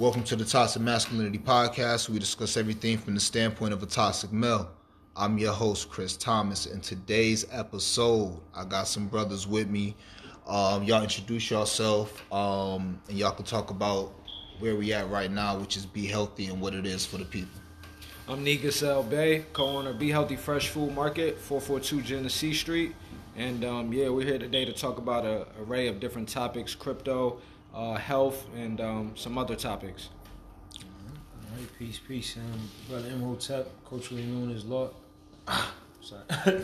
Welcome to the Toxic Masculinity Podcast. We discuss everything from the standpoint of a toxic male. I'm your host, Chris Thomas. In today's episode, I got some brothers with me. Um, y'all introduce yourself, um, and y'all can talk about where we at right now, which is be healthy and what it is for the people. I'm L. Bay, co-owner of Be Healthy Fresh Food Market, 442 Genesee Street. And um, yeah, we're here today to talk about an array of different topics, crypto, uh, health, and um, some other topics. All right, peace, peace. Um, brother Imhotep, culturally known as Lord. Sorry.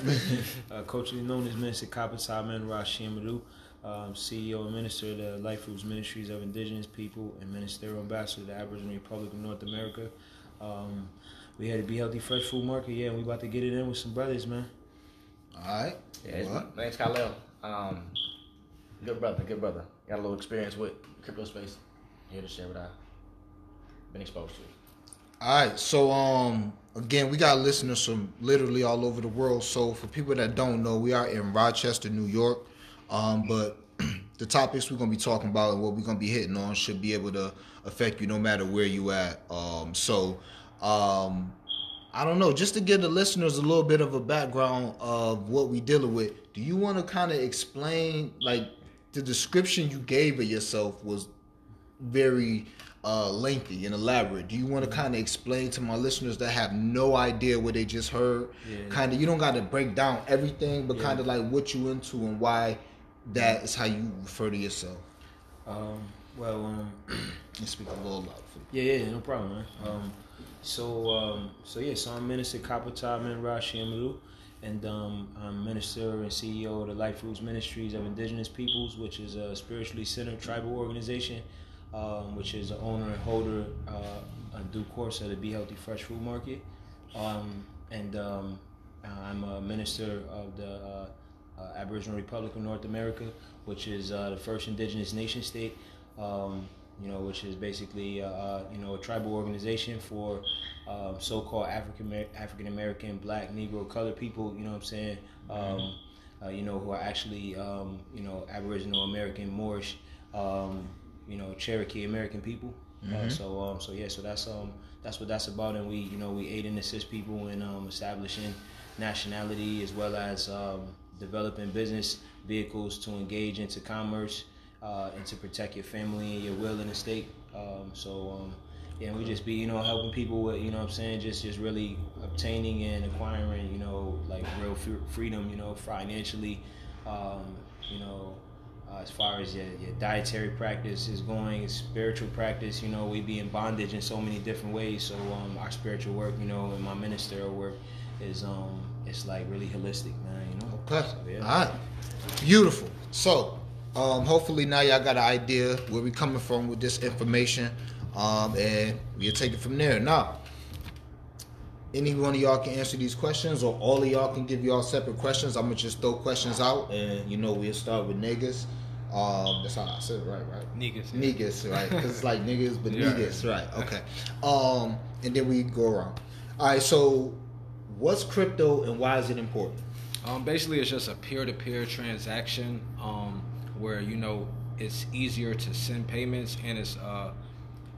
uh, culturally known as Minister Kappa Men Rashimadu, um, CEO and Minister of the Life Roots Ministries of Indigenous People and Ministerial Ambassador to the Aboriginal Republic of North America. Um, we had to be healthy fresh food market, yeah, and we about to get it in with some brothers, man. All right. Yeah, it's, What? my name's Kyle. Um, good brother, good brother. Got a little experience with crypto space. Here to share what I've been exposed to. All right, so um, again, we got listeners from literally all over the world. So for people that don't know, we are in Rochester, New York. Um, but the topics we're gonna be talking about and what we're gonna be hitting on should be able to affect you no matter where you at. Um, so um, I don't know, just to give the listeners a little bit of a background of what we dealing with. Do you want to kind of explain, like, the description you gave of yourself was very uh, lengthy and elaborate. Do you want to kind of explain to my listeners that have no idea what they just heard? Yeah. Kind of, you don't got to break down everything, but Yeah. kind of like what you into and why that is how you refer to yourself. Um, well, um, And speak a little loud. For Yeah, yeah, no problem, man. Um, so, um, so yeah, so I'm Minister Kapata Man Rashi Amalu, and um, I'm Minister and CEO of the Life Roots Ministries of Indigenous Peoples, which is a spiritually centered tribal organization, um, which is the owner and holder uh, due course of the Be Healthy Fresh Food Market. Um, and um, I'm a minister of the uh, uh, Aboriginal Republic of North America, which is uh, the first indigenous nation state. You know, which is basically uh, uh, you know a tribal organization for um, so-called African African American, Black, Negro, colored people. You know what I'm saying? Um, uh, you know who are actually um, you know Aboriginal American, Moorish, um, you know Cherokee American people. Uh, so um, so yeah, so that's um that's what that's about, and we you know we aid and assist people in um, establishing nationality as well as um, developing business vehicles to engage into commerce uh, and to protect your family and your will and estate. Um, so um, yeah, we just be you know helping people with you know what I'm saying just just really obtaining and acquiring you know like real f- freedom you know financially, um, you know. Uh, as far as your, your dietary practice is going, spiritual practice, you know, we be in bondage in so many different ways. So um, our spiritual work, you know, and my ministerial work is um, it's like really holistic, man. You know. Okay. So, yeah. All right. Beautiful. So, um, hopefully now y'all got an idea where we coming from with this information, um, and we'll take it from there. Now, any one of y'all can answer these questions, or all of y'all can give y'all separate questions. I'm gonna just throw questions out, and you know we'll start with niggas. Um, that's how I said it, right? Right. Negus. Niggas, right? Because it's like niggas, but Yeah. niggas, right? Okay. Um, and then we go around. All right. So, what's crypto, and why is it important? Um, basically, it's just a peer-to-peer transaction um, where you know it's easier to send payments, and it's uh,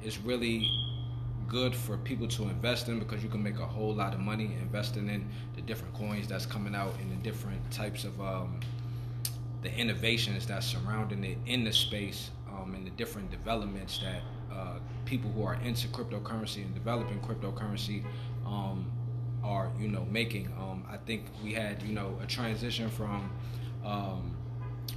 it's really good for people to invest in because you can make a whole lot of money investing in the different coins that's coming out and the different types of um, the innovations that's surrounding it in the space um, and the different developments that uh, people who are into cryptocurrency and developing cryptocurrency um, are you know making. Um, I think we had you know a transition from um,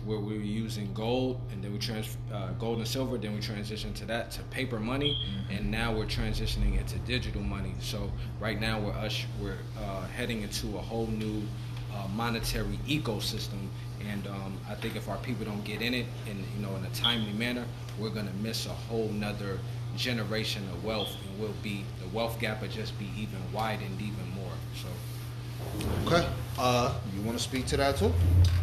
where we were using gold and then we trans uh, gold and silver, then we transitioned to that to paper money, and now we're transitioning into digital money. So right now we're us we're uh, heading into a whole new uh, monetary ecosystem, and um, I think if our people don't get in it in you know in a timely manner, we're gonna miss a whole nother generation of wealth, and we'll be the wealth gap will just be even widened even more. So. Okay. Uh, you want to speak to that too?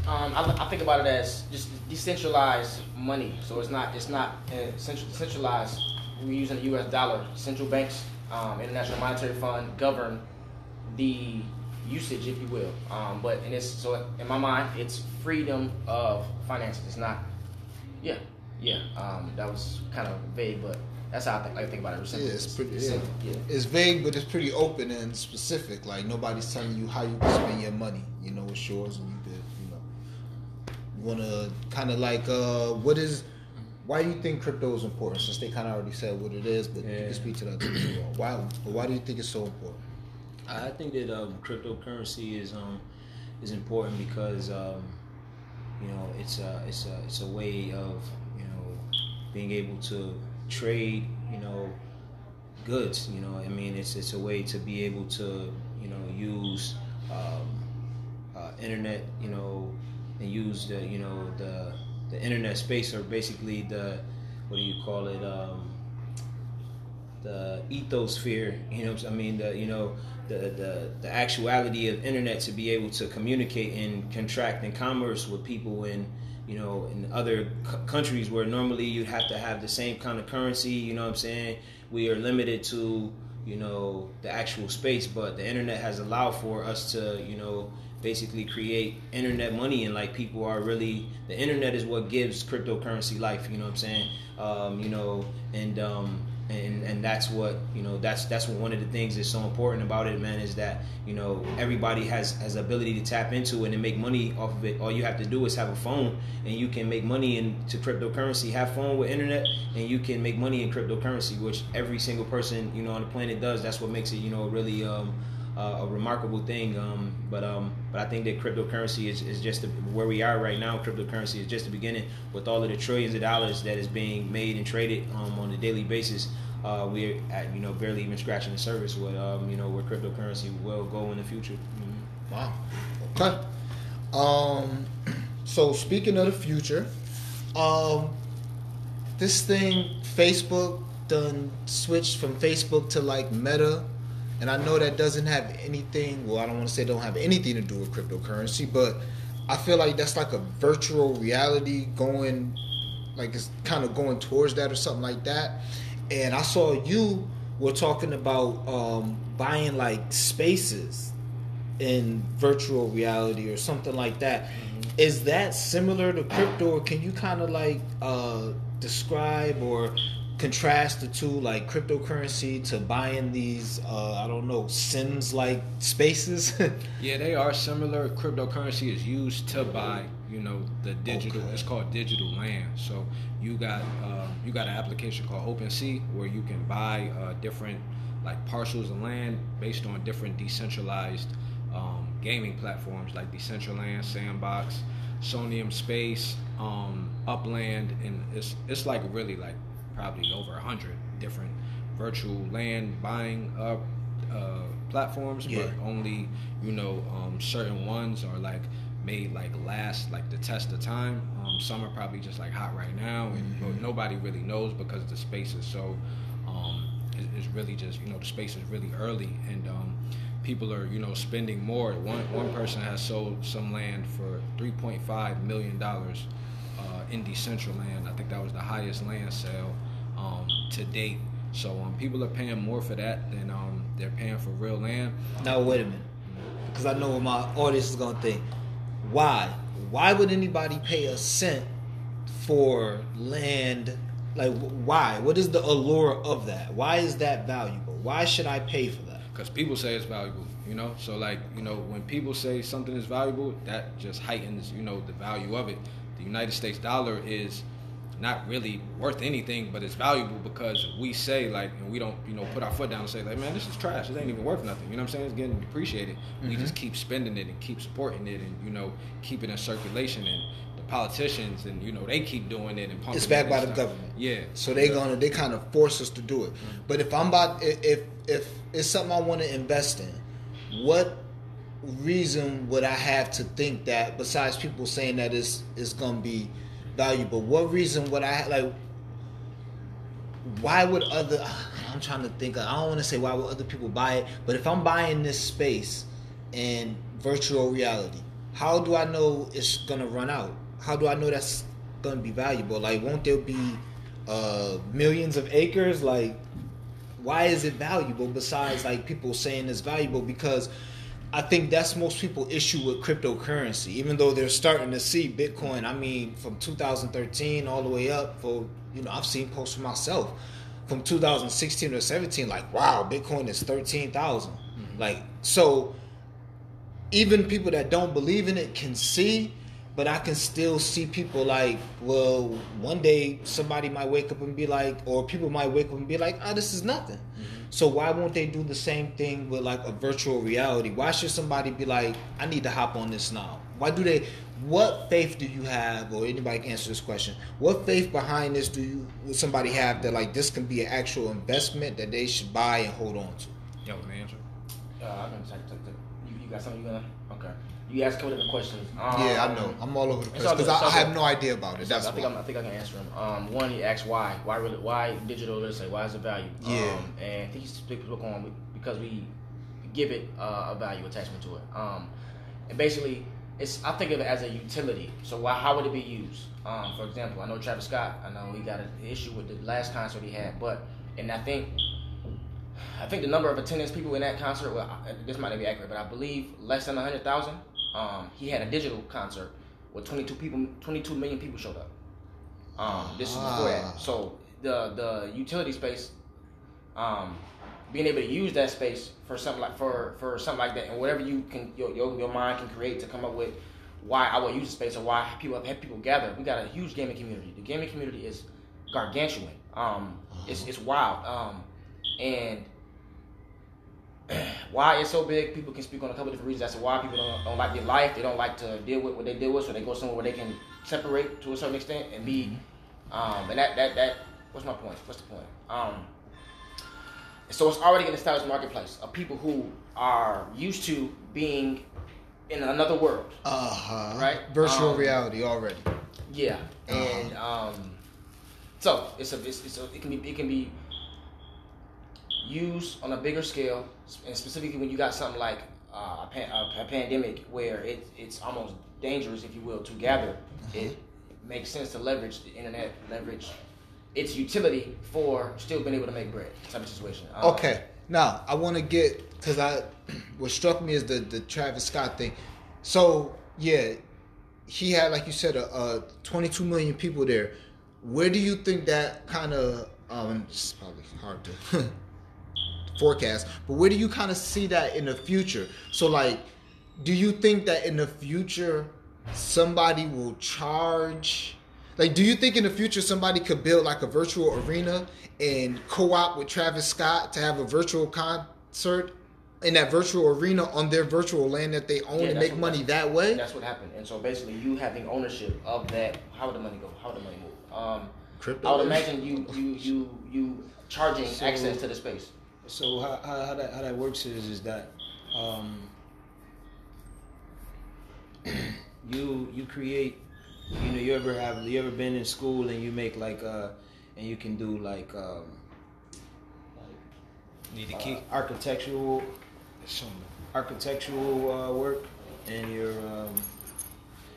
Um, I, I think about it as just decentralized money. So it's not it's not uh, central, centralized. We're using the U.S. dollar. Central banks, um, International Monetary Fund govern the usage, if you will. Um, but in this, so in my mind, it's freedom of finances. It's not, yeah. Yeah, um, that was kind of vague, but that's how I think, like, I think about it. Yeah, it's pretty. Yeah. Yeah. It's vague, but it's pretty open and specific. Like nobody's telling you how you can spend your money. You know, it's yours, and you could, you know, you want to kind of like, uh, what is? Why do you think crypto is important? Since they kind of already said what it is, but you can speak to that too. Why? But why do you think it's so important? I think that um, cryptocurrency is um, is important because um, you know it's a it's a it's a way of you know being able to trade you know goods. You know, I mean, it's it's a way to be able to you know use um, uh, internet. You know, and use the you know the the internet space or basically the what do you call it? Um, the ethosphere, you know, I mean, the you know, the, the the actuality of internet to be able to communicate and contract and commerce with people in you know in other c- countries where normally you'd have to have the same kind of currency. You know what I'm saying? We are limited to you know the actual space, but the internet has allowed for us to you know basically create internet money and like people are really the internet is what gives cryptocurrency life you know what i'm saying um, you know and um, and and that's what you know that's that's what one of the things that's so important about it man is that you know everybody has has ability to tap into it and make money off of it. All you have to do is have a phone and you can make money into cryptocurrency. Have phone with internet and you can make money in cryptocurrency which every single person you know on the planet does. That's what makes it you know really um, uh, a remarkable thing. Um, but um, but I think that cryptocurrency is, is just the, where we are right now. Cryptocurrency is just the beginning. With all of the trillions of dollars that is being made and traded um, on a daily basis, uh, we're at you know barely even scratching the surface with um, you know where cryptocurrency will go in the future. Mhm. Wow. Okay. Um. So speaking of the future, um, this thing Facebook done switched from Facebook to like Meta, and I know that doesn't have anything. Well, I don't want to say don't have anything to do with cryptocurrency, but I feel like that's like a virtual reality going, like it's kind of going towards that or something like that. And I saw you were talking about um, buying like spaces in virtual reality or something like that. Is that similar to crypto, or can you kind of like uh, describe or contrast the two, like cryptocurrency to buying these, uh, I don't know, Sims like spaces? Yeah, they are similar. Cryptocurrency is used to buy, you know, the digital. Okay. It's called digital land. So you got uh, you got an application called OpenSea where you can buy uh, different like parcels of land based on different decentralized um, gaming platforms like Decentraland, Sandbox, Somnium Space, um, Upland, and it's it's like really like probably over a hundred different virtual land buying uh, uh, platforms, Yeah. but only you know um, certain ones are like made like last like the test of time. Um, some are probably just like hot right now, and but nobody really knows because the space is so. Um, it- it's really just you know the space is really early, and um, people are you know spending more. One one person has sold some land for three point five million dollars uh, in Decentraland. I think that was the highest land sale um, to date. So um, people are paying more for that than um, they're paying for real land. now wait a minute, because I know what my audience is gonna think. Why? Why would anybody pay a cent for land? Like, why? What is the allure of that? Why is that valuable? Why should I pay for that? because people say it's valuable you know so like you know when people say something is valuable that just heightens you know the value of it the united states dollar is not really worth anything but it's valuable because we say like and we don't you know put our foot down and say like man this is trash. It ain't even worth nothing. You know what i'm saying? It's getting depreciated we mm-hmm. just keep spending it and keep supporting it and you know keep it in circulation and the politicians and you know they keep doing it and pumping It's backed and by the stuff. government. yeah. So they gonna they kind of force us to do it. Mm-hmm. But if I'm about if if it's something I want to invest in, what reason would I have to think that besides people saying that it's it's gonna be valuable? What reason would I like? Why would other? I'm trying to think. I don't want to say why would other people buy it, but if I'm buying this space in virtual reality, how do I know it's gonna run out? How do I know that's gonna be valuable? Like, won't there be uh, millions of acres? Like, why is it valuable? Besides, like people saying it's valuable because I think that's most people issue with cryptocurrency, even though they're starting to see Bitcoin. I mean, from 2013 all the way up for you know, I've seen posts for myself from 2016 or 17, like, wow, Bitcoin is 13,000. Mm-hmm. Like, so even people that don't believe in it can see, but I can still see people like, well, one day somebody might wake up and be like, or people might wake up and be like, oh, this is nothing. Mm-hmm. So why won't they do the same thing with like a virtual reality? Why should somebody be like, I need to hop on this now? Why do they? What faith do you have, or anybody can answer this question? What faith behind this do you somebody have that like this can be an actual investment that they should buy and hold on to? Yo, man. Uh, I'm gonna take, take, take, you, you got something you gonna okay. You asked a couple different questions. Um, yeah, I know. I'm all over the place because I, I, have no idea about it. That's I think i think I can answer them. Um, one, he asked why, why really, why digital literacy, why is it value? Yeah, um, and I think he's book on because we give it uh, a value attachment to it. Um, and basically, it's I think of it as a utility. So why, how would it be used? Um, for example, I know Travis Scott. I know he got an issue with the last concert he had, but and I think I think the number of attendance people in that concert. Well, this might not be accurate, but I believe less than hundred thousand um, he had a digital concert with 22 people, 22 million people showed up. Um, this is before that. Ah. So the the utility space, um, being able to use that space for something like for for something like that, and whatever you can your, your, your mind can create to come up with why I would use the space or why people have people gather. We got a huge gaming community. The gaming community is gargantuan. Um, it's it's wild. Um, and why it's so big, people can speak on a couple different reasons as to why people don't, don't like their life. They don't like to deal with what they deal with, so they go somewhere where they can separate to a certain extent and be. Um, and that that that what's my point? What's the point? Um, so it's already an established marketplace of people who are used to being in another world. Uh huh. Right. Virtual um, reality already. Yeah, uh-huh. and um, so it's a, it's, it's a it can be it can be used on a bigger scale, and specifically when you got something like uh, a, pan- a, pandemic where it, it's almost dangerous, if you will, to gather, mm-hmm. it makes sense to leverage the internet, leverage its utility for still being able to make bread type of situation. Um, okay, now I want to get because I what struck me is the the Travis Scott thing. So yeah, he had like you said a, a 22 million people there. Where do you think that kind of um, it's probably hard to forecast, but where do you kind of see that in the future? So, like, do you think that in the future somebody will charge? Like, do you think in the future somebody could build like a virtual arena and co-op with Travis Scott to have a virtual concert in that virtual arena on their virtual land that they own yeah, and make money that way? That's what happened. And so basically, you having ownership of that. How would the money go? How would the money move? Um, Crypto. I would imagine you you you you charging so, access to the space. So how, how, that how that works is is that um, you you create you know you ever have you ever been in school and you make like uh and you can do like um need a key? uh, architectural architectural uh, work and you're um,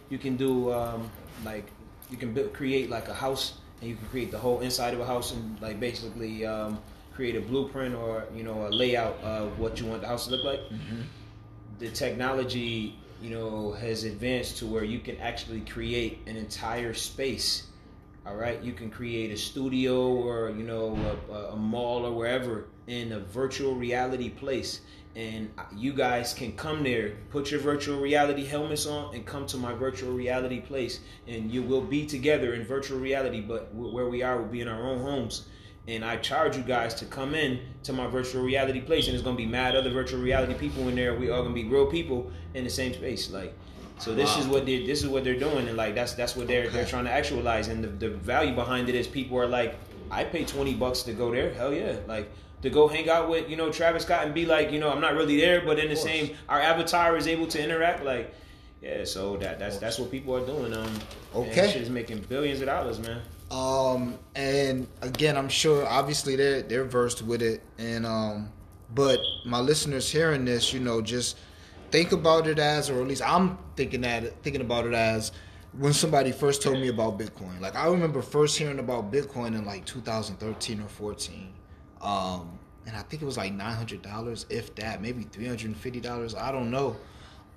you can do um, like you can build, create like a house and you can create the whole inside of a house and like basically um, create a blueprint or you know a layout of what you want the house to look like. Mm-hmm. The technology, you know, has advanced to where you can actually create an entire space. All right, you can create a studio or you know a, a mall or wherever in a virtual reality place and you guys can come there put your virtual reality helmets on and come to my virtual reality place and you will be together in virtual reality but where we are will be in our own homes and I charge you guys to come in to my virtual reality place, and it's gonna be mad other virtual reality people in there. We all gonna be real people in the same space, like. So this wow. is what they this is what they're doing, and like that's that's what they're okay. they're trying to actualize, and the, the value behind it is people are like, I pay twenty bucks to go there, hell yeah, like to go hang out with you know Travis Scott and be like, you know, I'm not really there, but in the same, our avatar is able to interact, like, yeah. So that that's that's what people are doing. Um, okay, shit is making billions of dollars, man. Um, and again, I'm sure obviously they're they're versed with it, and um, but my listeners hearing this, you know, just think about it as, or at least I'm thinking that thinking about it as when somebody first told me about Bitcoin. Like I remember first hearing about Bitcoin in like 2013 or 14. Um, and I think it was like nine hundred dollars, if that, maybe three hundred and fifty dollars. I don't know.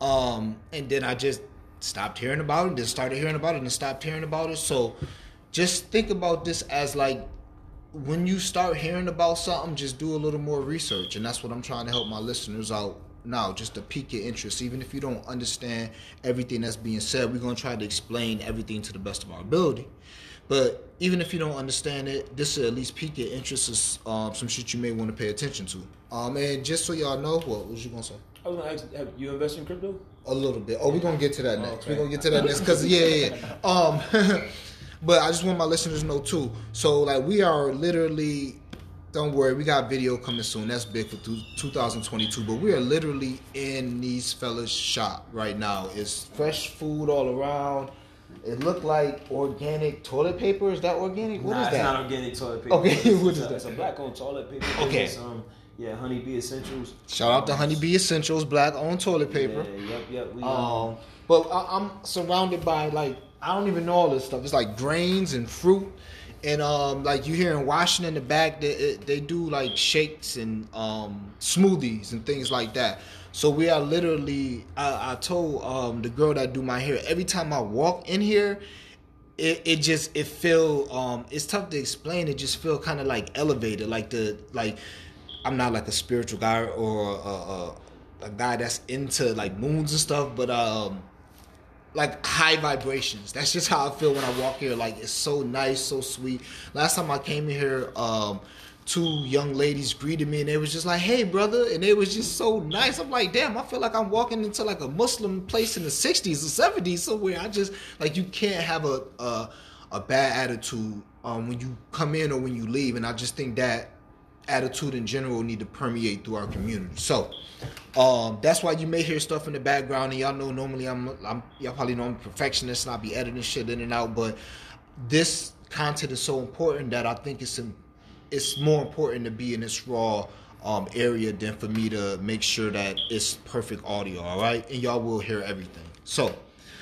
Um, and then I just stopped hearing about it. Then started hearing about it, and stopped hearing about it. So, just think about this as like when you start hearing about something, just do a little more research, and that's what I'm trying to help my listeners out now, just to pique your interest. Even if you don't understand everything that's being said, we're gonna try to explain everything to the best of our ability. But even if you don't understand it, this will at least pique your interest. Is um, some shit you may want to pay attention to. Um, and just so y'all know, what was you gonna say? I was gonna ask, have you invest in crypto? A little bit. Oh, we're gonna get to that next. Okay. We're gonna get to that next because yeah, yeah, yeah. Um, but I just want my listeners to know too. So like we are literally. Don't worry, we got video coming soon. That's big for 2022. But we are literally in these fellas' shop right now. It's fresh food all around. It looked like organic toilet paper. Is that organic? What is nah, that? it's not organic toilet paper. Okay, what is that? It's a black owned toilet paper. Okay. Um, yeah, Honeybee Essentials. Shout out to Honeybee Essentials, black owned toilet paper. Yeah, yep, yep. We, Um, but I, I'm surrounded by like I don't even know all this stuff. It's like grains and fruit, and um, like you hear in Washington, the back they they do like shakes and um smoothies and things like that. So we are literally. I, I told um the girl that do my hair every time I walk in here. It, it just it feel um it's tough to explain it just feel kind of like elevated like the like I'm not like a spiritual guy or a, a, a guy that's into like moons and stuff, but um, like high vibrations. That's just how I feel when I walk here. Like it's so nice, so sweet. Last time I came in here, um, two young ladies greeted me and they was just like, "Hey, brother," and they was just so nice. I'm like, damn, I feel like I'm walking into like a Muslim place in the '60s or '70s somewhere. I just like you can't have a a, a bad attitude um, when you come in or when you leave, and I just think that attitude in general need to permeate through our community. So um, that's why you may hear stuff in the background, and y'all know normally I'm, I'm y'all probably know I'm a perfectionist and I'll be editing shit in and out, but this content is so important that I think it's it's more important to be in this raw um, area than for me to make sure that it's perfect audio. All right, and y'all will hear everything. So